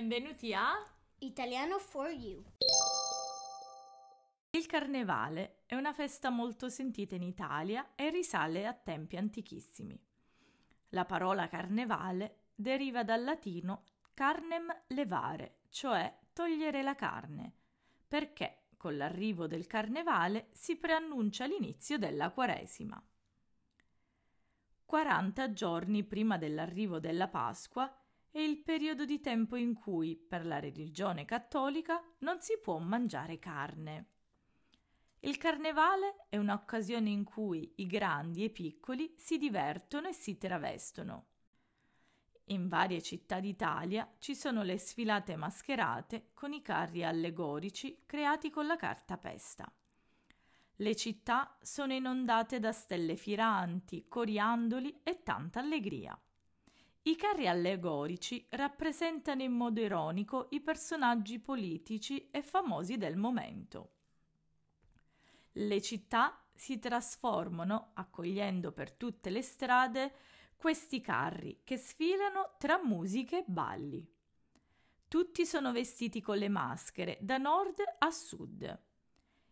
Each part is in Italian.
Benvenuti a Italiano for You. Il carnevale è una festa molto sentita in Italia e risale a tempi antichissimi. La parola carnevale deriva dal latino carnem levare, cioè togliere la carne, perché con l'arrivo del carnevale si preannuncia l'inizio della Quaresima. 40 giorni prima dell'arrivo della Pasqua è il periodo di tempo in cui, per la religione cattolica, non si può mangiare carne. Il carnevale è un'occasione in cui i grandi e i piccoli si divertono e si travestono. In varie città d'Italia ci sono le sfilate mascherate con i carri allegorici creati con la carta pesta. Le città sono inondate da stelle firanti, coriandoli e tanta allegria. I carri allegorici rappresentano in modo ironico i personaggi politici e famosi del momento. Le città si trasformano, accogliendo per tutte le strade questi carri che sfilano tra musiche e balli. Tutti sono vestiti con le maschere da nord a sud.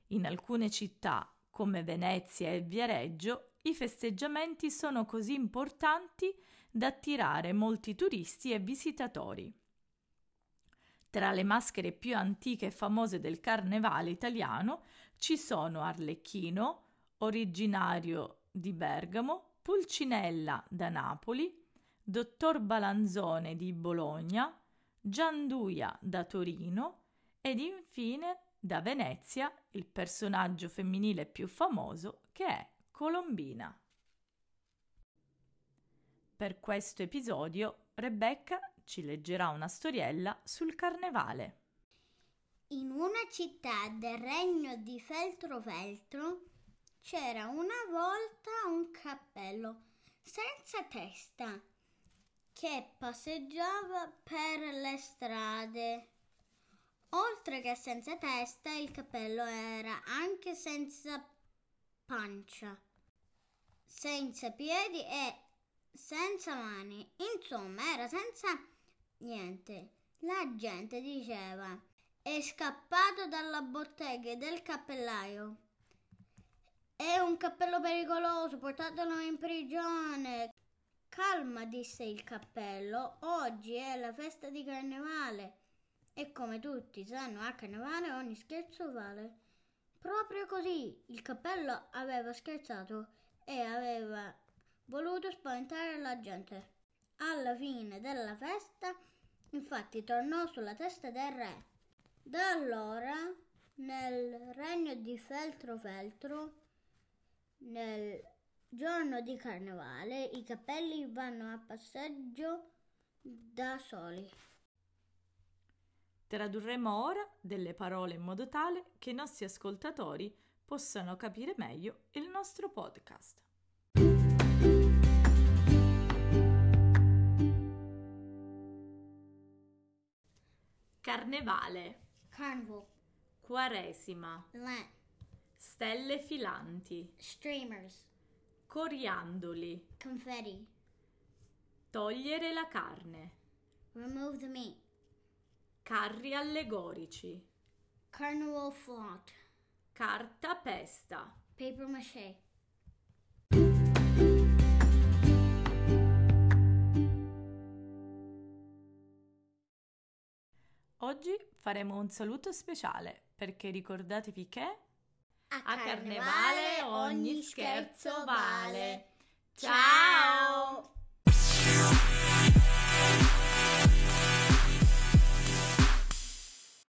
In alcune città, come Venezia e Viareggio, i festeggiamenti sono così importanti da attirare molti turisti e visitatori. Tra le maschere più antiche e famose del carnevale italiano ci sono Arlecchino, originario di Bergamo, Pulcinella da Napoli, Dottor Balanzone di Bologna, Gianduia da Torino ed infine da Venezia il personaggio femminile più famoso che è Colombina. Per questo episodio Rebecca ci leggerà una storiella sul carnevale. In una città del regno di Feltro Feltro c'era una volta un cappello senza testa che passeggiava per le strade. Oltre che senza testa, il cappello era anche senza pancia, senza piedi e senza mani, insomma era senza niente. La gente diceva è scappato dalla bottega del cappellaio. È un cappello pericoloso, portatelo in prigione. Calma, disse il cappello, oggi è la festa di carnevale e come tutti sanno a carnevale ogni scherzo vale. Proprio così il cappello aveva scherzato e aveva voluto spaventare la gente. Alla fine della festa, infatti, tornò sulla testa del re. Da allora, nel regno di Feltro Feltro, nel giorno di carnevale, i cappelli vanno a passeggio da soli. Tradurremo ora delle parole in modo tale che i nostri ascoltatori possano capire meglio il nostro podcast. Carnevale. Carnival. Quaresima. Lent. Stelle filanti. Streamers. Coriandoli. Confetti. Togliere la carne. Remove the meat. Carri allegorici. Carnival flaunt. Carta pesta. Paper mache. Oggi faremo un saluto speciale perché ricordatevi che A, a carnevale ogni scherzo vale.